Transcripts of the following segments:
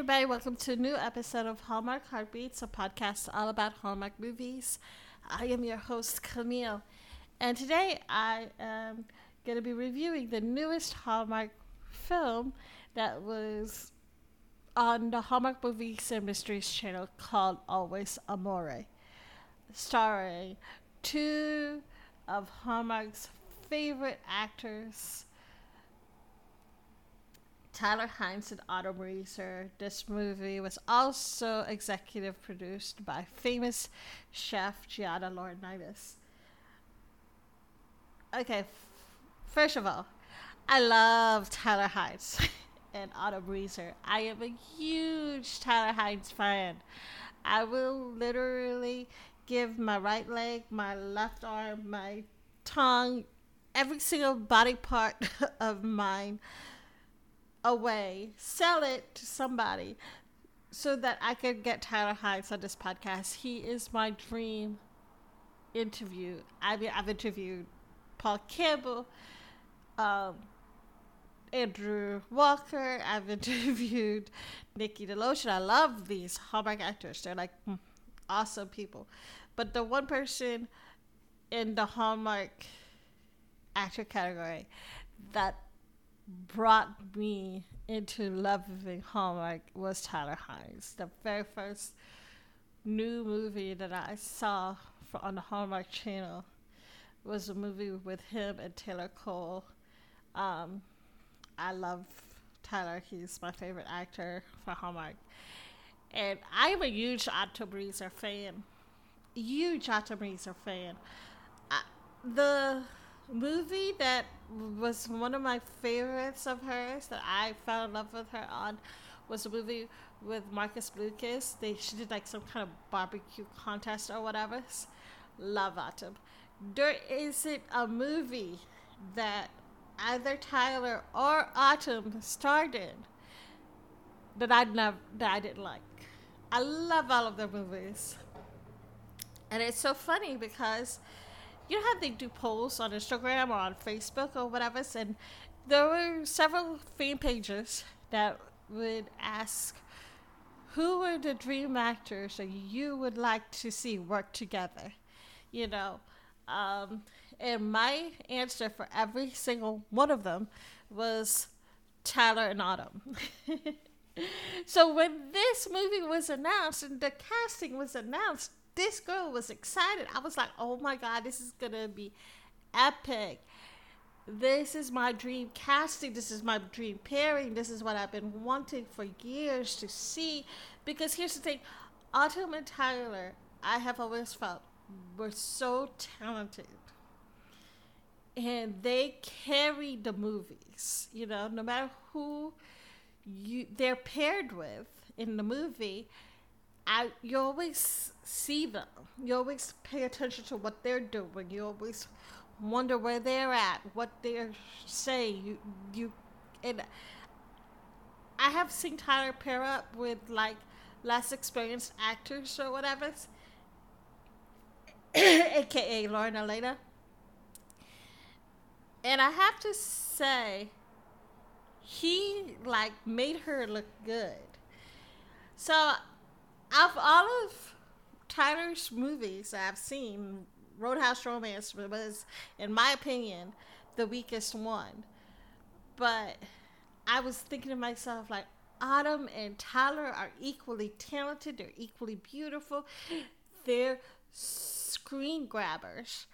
everybody. Welcome to a new episode of Hallmark Heartbeats, a podcast all about Hallmark movies. I am your host, Camille. And today I am going to be reviewing the newest Hallmark film that was on the Hallmark Movies and Mysteries channel called Always Amore, starring two of Hallmark's favorite actors Tyler Hynes and Autumn Reeser. This movie was also executive produced by famous chef Giada De Laurentiis. Okay, first of all, I love Tyler Hynes and Autumn Reeser. I am a huge Tyler Hynes fan. I will literally give my right leg, my left arm, my tongue, every single body part of mine away, sell it to somebody so that I could get Tyler Hynes on this podcast. He is my dream interview. I mean, I've interviewed Paul Campbell, um, Andrew Walker. I've interviewed Nikki DeLoach. I love these Hallmark actors. They're like mm, awesome people. But the one person in the Hallmark actor category that brought me into loving Hallmark was Tyler Hynes. The very first new movie that I saw for, on the Hallmark Channel was a movie with him and Taylor Cole. Um, I love Tyler. He's my favorite actor for Hallmark. And I'm a huge Autumn Reeser fan. Huge Autumn Reeser fan. I, the movie that was one of my favorites of hers that I fell in love with her on was a movie with Marcus Blucas. They she did like some kind of barbecue contest or whatever. Love Autumn. There isn't a movie that either Tyler or Autumn starred in that I never that I didn't like. I love all of their movies. And it's so funny because you know how they do polls on Instagram or on Facebook or whatever, and there were several fan pages that would ask who are the dream actors that you would like to see work together, you know. Um, and my answer for every single one of them was Tyler and Autumn. so when this movie was announced and the casting was announced, this girl was excited. I was like, oh my God, this is going to be epic. This is my dream casting. This is my dream pairing. This is what I've been wanting for years to see. Because here's the thing Autumn and Tyler, I have always felt, were so talented. And they carry the movies, you know, no matter who you they're paired with in the movie, I, you always see them. You always pay attention to what they're doing. You always wonder where they're at, what they're saying. You, you, and I have seen Tyler pair up with like less experienced actors or whatever, aka Lauren Alaina. And I have to say, he like made her look good. So of all of Tyler's movies I've seen, Roadhouse Romance was, in my opinion, the weakest one. But I was thinking to myself, like, Autumn and Tyler are equally talented, they're equally beautiful, they're screen grabbers.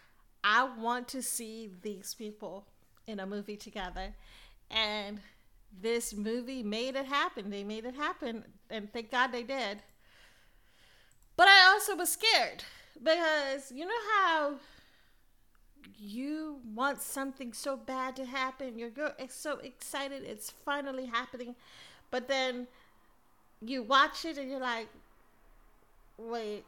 I want to see these people in a movie together. And this movie made it happen. They made it happen. And thank God they did. But I also was scared because you know how you want something so bad to happen. You're so excited it's finally happening. But then you watch it and you're like, wait,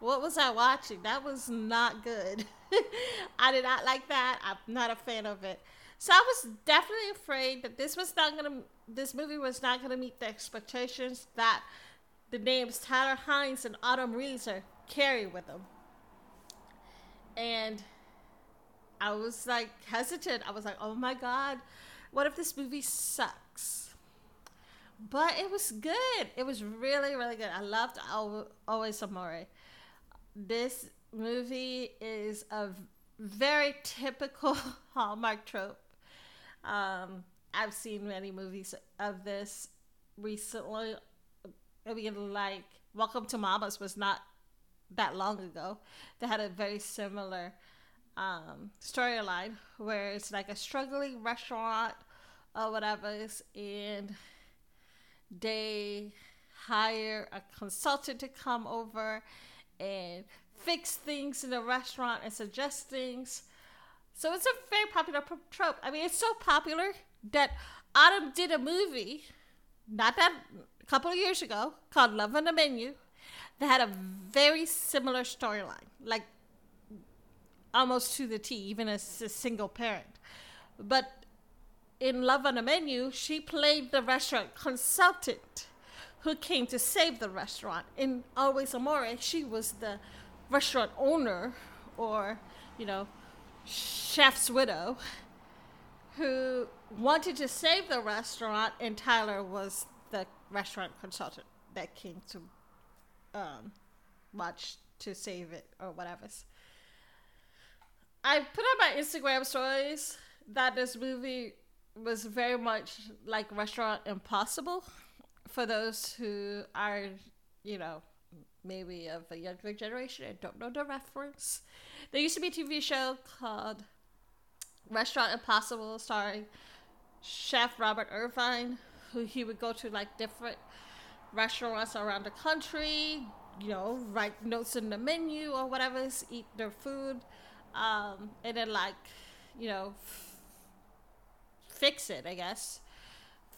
what was I watching? That was not good. I did not like that. I'm not a fan of it. So I was definitely afraid that this was not gonna this movie was not gonna meet the expectations that the names Tyler Hynes and Autumn Reeser carry with them. And I was like hesitant. I was like, oh my God, what if this movie sucks? but it was good. It was really, really good. I loved Always Amore. This movie is a very typical Hallmark trope. Um, I've seen many movies of this recently. I mean, like Welcome to Mamas was not that long ago. They had a very similar um, storyline where it's like a struggling restaurant or whatever, and they hire a consultant to come over and fix things in the restaurant and suggest things. So it's a very popular trope. I mean, it's so popular that Autumn did a movie, not that couple of years ago, called Love on the Menu, that had a very similar storyline, like almost to the T, even as a single parent. But in Love on the Menu, she played the restaurant consultant who came to save the restaurant. In Always Amore, she was the restaurant owner or, you know, chef's widow who wanted to save the restaurant, and Tyler was the restaurant consultant that came to um, watch to save it or whatever. I put on my Instagram stories that this movie was very much like Restaurant Impossible for those who are, you know, maybe of a younger generation and don't know the reference. There used to be a TV show called Restaurant Impossible starring Chef Robert Irvine, who he would go to like different restaurants around the country, you know, write notes in the menu or whatever, eat their food, um, and then like, you know, f- fix it, I guess,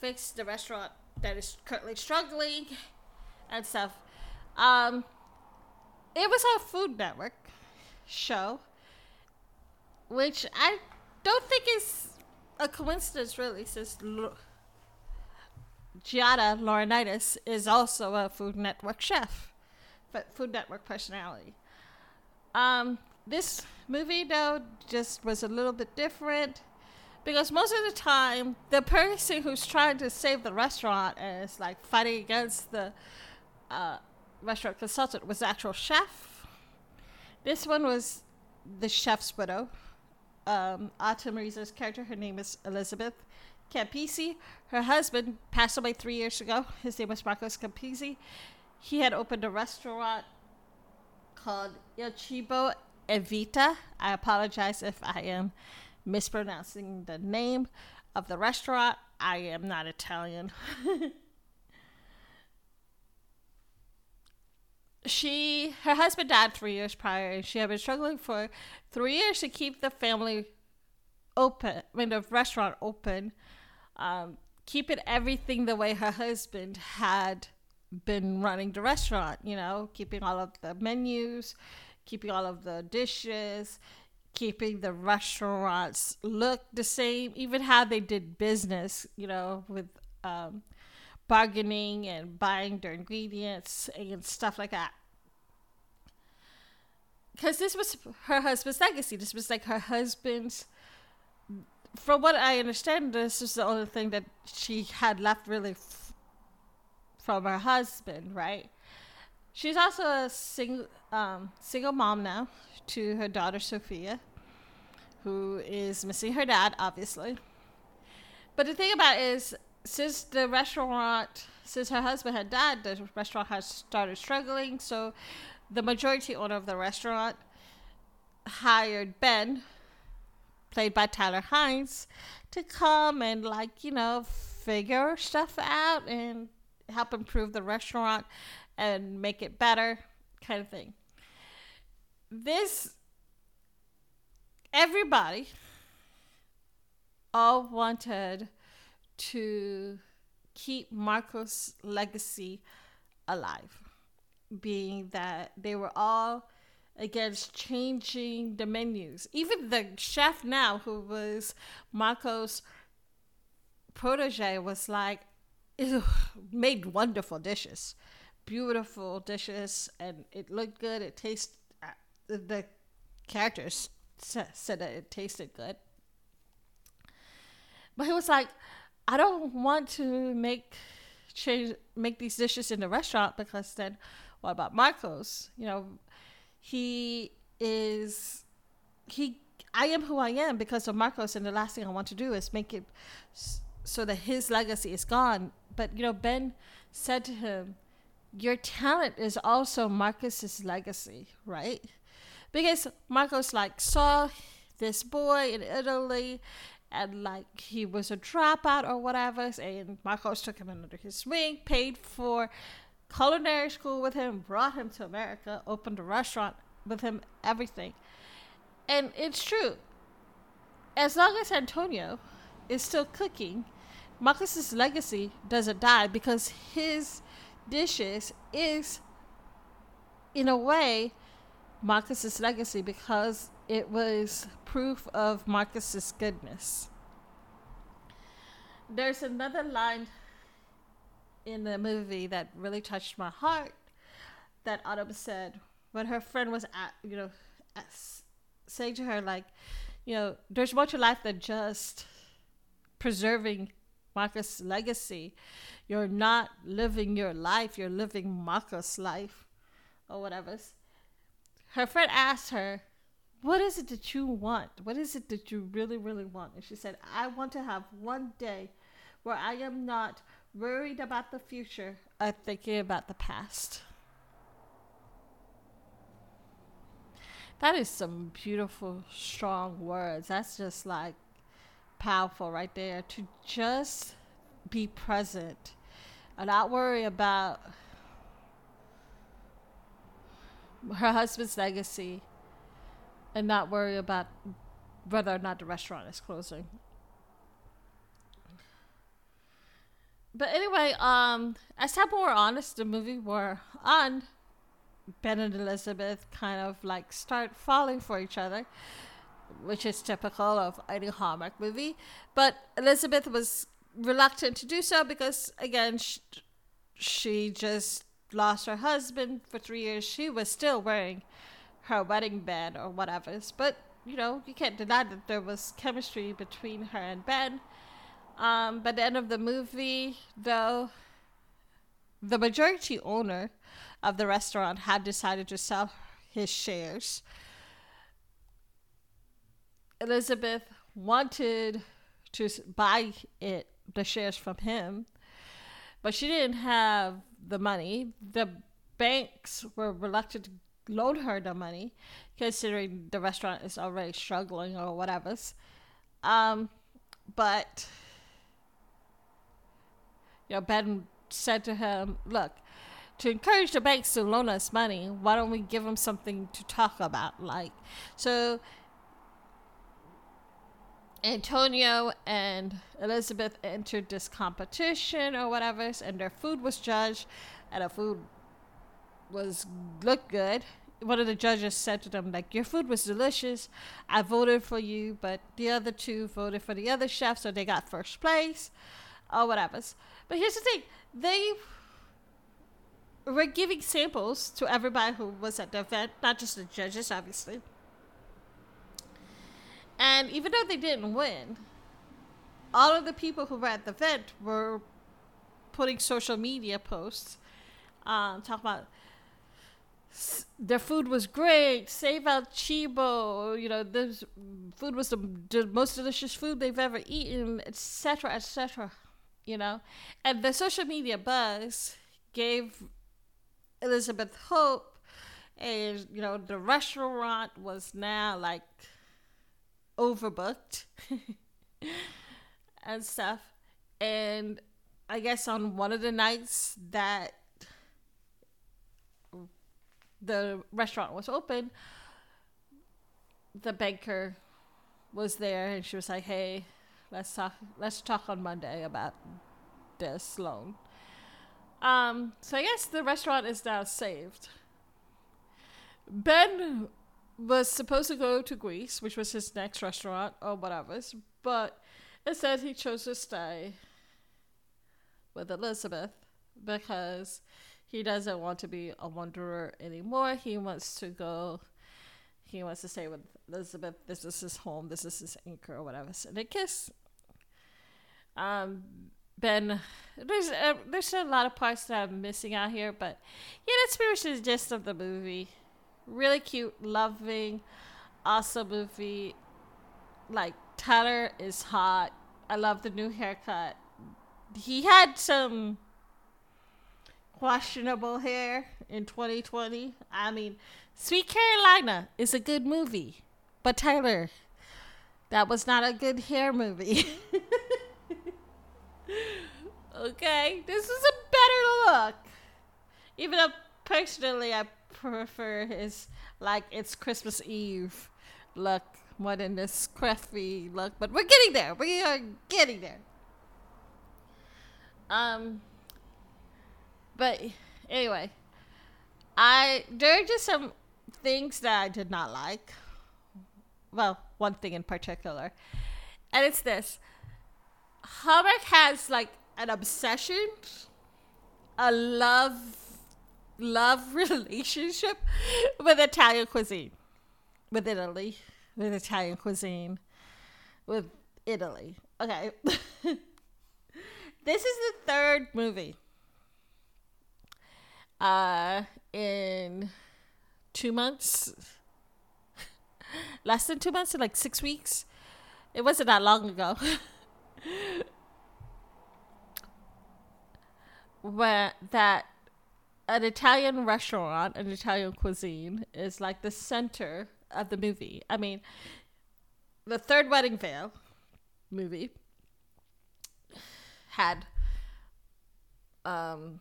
fix the restaurant that is currently struggling and stuff. Um, it was a Food Network show, which I don't think is a coincidence, really, since Giada De Laurentiis is also a Food Network chef, but Food Network personality. Um, this movie, though, just was a little bit different because most of the time, the person who's trying to save the restaurant is like fighting against the uh, restaurant consultant was the actual chef. This one was the chef's widow. Um, Autumn Reeser's character, her name is Elizabeth Campisi. Her husband passed away three years ago. His name was Marcos Campisi. He had opened a restaurant called Il Cibo Evita. I apologize if I am mispronouncing the name of the restaurant. I am not Italian. she her husband died three years prior and she had been struggling for three years to keep the family open I mean the restaurant open um, keeping everything the way her husband had been running the restaurant you know keeping all of the menus keeping all of the dishes keeping the restaurants look the same even how they did business you know with um, bargaining and buying their ingredients and stuff like that. Because this was her husband's legacy. This was like her husband's. From what I understand, this is the only thing that she had left really f- from her husband, right? She's also a single um, single mom now to her daughter Sophia, who is missing her dad, obviously. But the thing about is, since the restaurant, since her husband had died, the restaurant has started struggling. So the majority owner of the restaurant hired Ben, played by Tyler Hynes, to come and, like, you know, figure stuff out and help improve the restaurant and make it better, kind of thing. This, everybody all wanted to keep Marco's legacy alive, being that they were all against changing the menus. Even the chef now, who was Marco's protege, was like, made wonderful dishes, beautiful dishes, and it looked good. It tasted, uh, the characters said that it tasted good. But he was like, I don't want to make change make these dishes in the restaurant because then what about Marcos? You know, he is he I am who I am because of Marcos and the last thing I want to do is make it so that his legacy is gone. But you know, Ben said to him, Your talent is also Marcos's legacy, right? Because Marcos like saw this boy in Italy and like he was a dropout or whatever and Marcos took him under his wing, paid for culinary school with him, brought him to America, opened a restaurant with him, everything. And it's true. As long as Antonio is still cooking, Marcus's legacy doesn't die because his dishes is in a way Marcus's legacy because it was proof of Marcus's goodness. There's another line in the movie that really touched my heart that Autumn said when her friend was at, you know, saying to her like, you know, there's more to life than just preserving Marcus' legacy. You're not living your life, you're living Marcus' life or whatever. Her friend asked her, what is it that you want? What is it that you really, really want? And she said, I want to have one day where I am not worried about the future, I'm thinking about the past. That is some beautiful, strong words. That's just like powerful right there. To just be present and not worry about her husband's legacy and not worry about whether or not the restaurant is closing. But anyway, um, as time wore on, as the movie wore on, Ben and Elizabeth kind of like start falling for each other, which is typical of any Hallmark movie. But Elizabeth was reluctant to do so because, again, she, she just lost her husband for three years. She was still wearing her wedding band or whatever. But you know, you can't deny that there was chemistry between her and Ben. Um, by the end of the movie, though, the majority owner of the restaurant had decided to sell his shares. Elizabeth wanted to buy it, the shares from him, but she didn't have the money. The banks were reluctant to loan her the money, considering the restaurant is already struggling or whatever. Um, but you know, Ben said to him, "Look, to encourage the banks to loan us money, why don't we give them something to talk about? Like, so." Antonio and Elizabeth entered this competition or whatever, and their food was judged, and the food was looked good one of the judges said to them like your food was delicious i voted for you but the other two voted for the other chef so they got first place or whatever but here's the thing they were giving samples to everybody who was at the event not just the judges obviously and even though they didn't win all of the people who were at the event were putting social media posts um, talking about their food was great. Save El Chibo, You know, this food was the, the most delicious food they've ever eaten, etc., etc. You know, and the social media buzz gave Elizabeth hope, and you know, the restaurant was now like overbooked and stuff. And I guess on one of the nights that the restaurant was open, the banker was there and she was like, "Hey, let's talk. Let's talk on Monday about this loan." Um, so I guess the restaurant is now saved. Ben was supposed to go to Greece, which was his next restaurant or whatever, but instead he chose to stay with Elizabeth because he doesn't want to be a wanderer anymore. He wants to go. He wants to stay with Elizabeth. This is his home. This is his anchor or whatever. So they kiss. Um, Ben, there's uh, there's a lot of parts that I'm missing out here, but yeah, that's pretty much the gist of the movie. Really cute, loving, awesome movie. Like Tyler is hot. I love the new haircut. He had some questionable hair in 2020. I mean, Sweet Carolina is a good movie, but Tyler, that was not a good hair movie. okay, this is a better look. Even though personally I prefer his like it's Christmas Eve look more than this crafty look, but we're getting there. We are getting there. Um, but anyway, I there are just some things that I did not like. Well, one thing in particular, and it's this: Hallmark has like an obsession, a love, love relationship with Italian cuisine, with Italy, with Italian cuisine, with Italy. Okay. this is the third movie uh in two months? Less than two months like six weeks? It wasn't that long ago. Where that an italian restaurant an italian cuisine is like the center of the movie. I mean the third wedding veil movie had um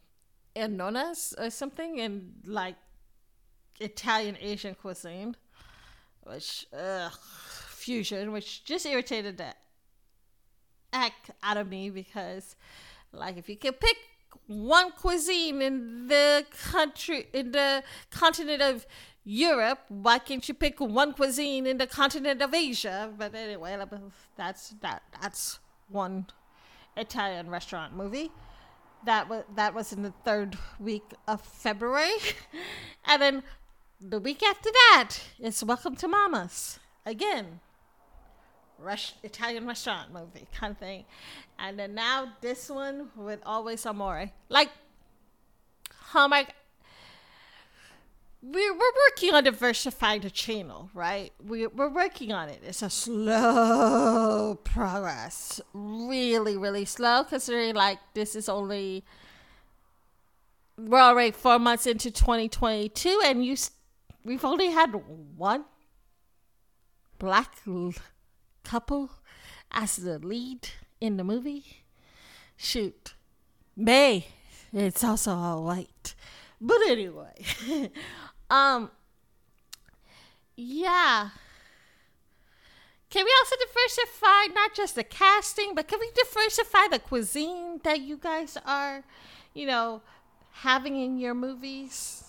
nonas or something and like Italian Asian cuisine, which ugh, fusion, which just irritated the heck out of me because, like, if you could pick one cuisine in the country in the continent of Europe, why can't you pick one cuisine in the continent of Asia? But anyway, that's that that's one Italian restaurant movie that was that was in the third week of February, and then the week after that is Welcome to Mama's again. Rush Italian restaurant movie kind of thing, and then now this one with Always Amore. Like oh Hallmark we're, we're working on diversifying the channel, right? We, we're working on it. It's a slow progress. Really, really slow, considering like this is only, we're already four months into 2022, and you we've only had one black couple as the lead in the movie. Shoot. May, it's also all white. But anyway, um, yeah. Can we also diversify not just the casting, but can we diversify the cuisine that you guys are, you know, having in your movies?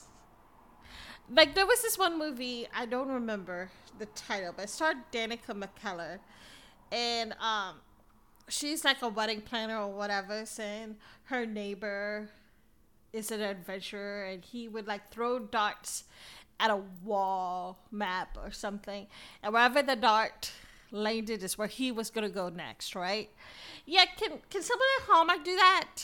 Like there was this one movie I don't remember the title, but it starred Danica McKellar, and um, she's like a wedding planner or whatever, saying her neighbor is an adventurer and he would like throw darts at a wall map or something. And wherever the dart landed is where he was gonna go next right? Yeah can can someone at hallmark do that?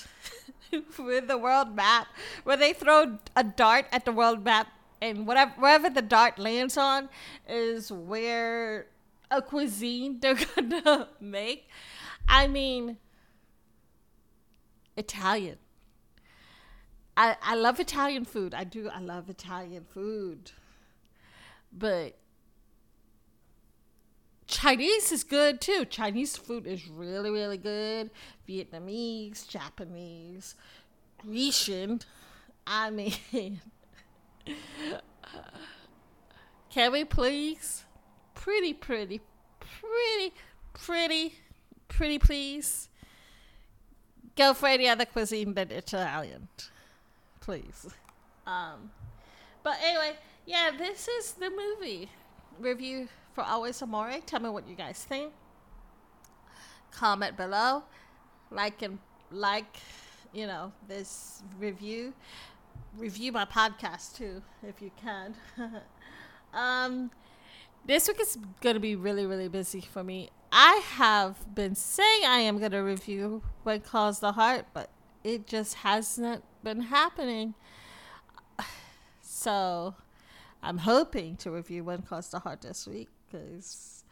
With the world map where they throw a dart at the world map and whatever wherever the dart lands on is where a cuisine they're gonna make i mean italian I, I love Italian food. I do. I love Italian food. But Chinese is good too. Chinese food is really, really good. Vietnamese, Japanese, Grecian. I mean, can we please? Pretty, pretty, pretty, pretty, pretty, please. Go for any other cuisine but Italian please. Um, but anyway, yeah, this is the movie review for Always Amore. Tell me what you guys think. Comment below, like and like, you know, this review. Review my podcast too, if you can. um, this week is gonna be really, really busy for me. I have been saying I am going to review When Calls the Heart, but it just hasn't been happening. So I'm hoping to review When Calls the Heart this week because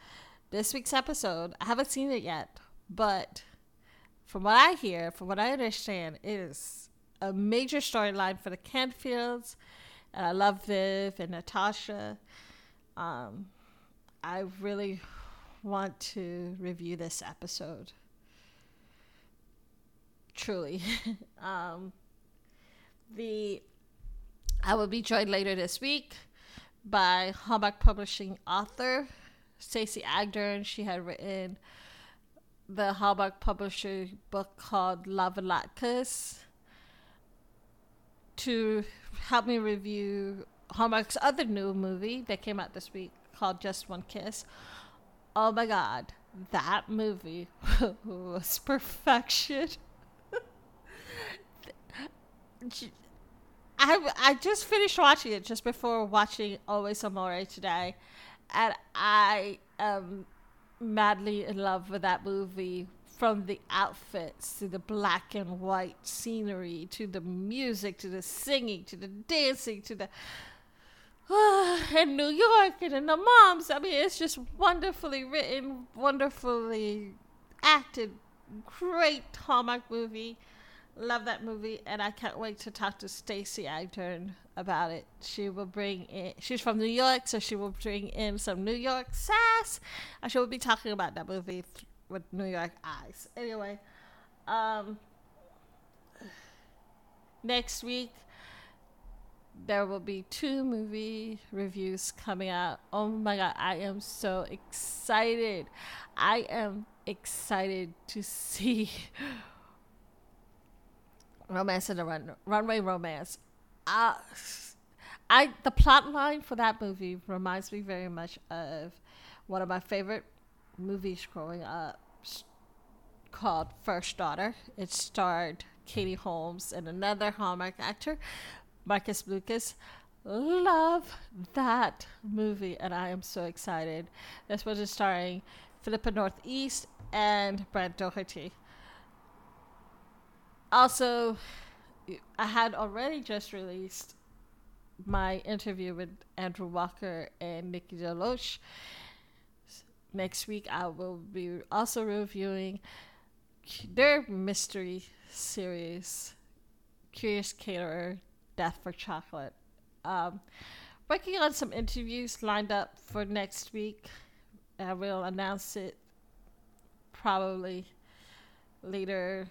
this week's episode, I haven't seen it yet, but from what I hear, from what I understand, it is a major storyline for the Canfields. And I love Viv and Natasha. Um, I really want to review this episode. Truly. um, the I will be joined later this week by Hallmark Publishing author Stacey Agdern. She had written the Hallmark Publisher book called Love and Latkes to help me review Hallmark's other new movie that came out this week called Just One Kiss. Oh my god, that movie was perfection. I, I just finished watching it just before watching Always Amore today, and I am madly in love with that movie from the outfits to the black and white scenery to the music to the singing to the dancing to the uh, in New York and in the moms. I mean, it's just wonderfully written, wonderfully acted, great Hallmark movie. Love that movie, and I can't wait to talk to Stacey Agdern about it. She will bring in. She's from New York, so she will bring in some New York sass. And she will be talking about that movie with New York eyes. Anyway, um, next week there will be two movie reviews coming out. Oh my god, I am so excited! I am excited to see Romance in the Run Runway Romance. Uh, I the plot line for that movie reminds me very much of one of my favorite movies growing up called First Daughter. It starred Katie Holmes and another Hallmark actor, Marc Blucas. Love that movie, and I am so excited. This was starring Philippa Northeast and Brant Daugherty also, I had already just released my interview with Andrew Walker and Nikki DeLoach. Next week, I will be also reviewing their mystery series, Curious Caterer, Death for Chocolate. Um, working on some interviews lined up for next week. I will announce it probably later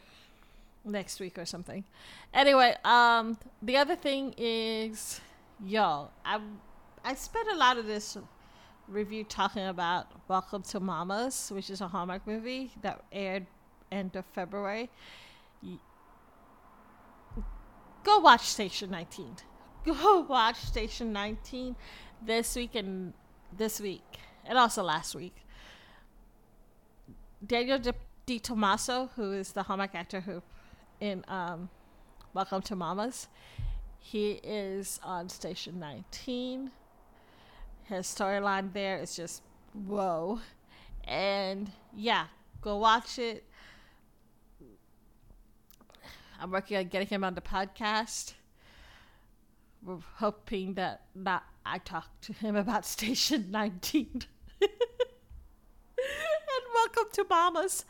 next week or something. Anyway, um, the other thing is, y'all, I I spent a lot of this review talking about Welcome to Mamas, which is a Hallmark movie that aired end of February. Go watch Station 19. Go watch Station 19 this week and this week, and also last week. Daniel Di Tomaso, who is the Hallmark actor who in um, Welcome to Mamas. He is on station 19. His storyline there is just whoa. And yeah, go watch it. I'm working on getting him on the podcast. We're hoping that not I talk to him about Station 19. and welcome to Mamas.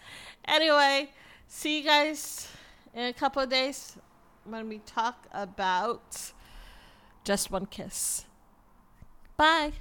Anyway, see you guys in a couple of days when we talk about Just One Kiss. Bye.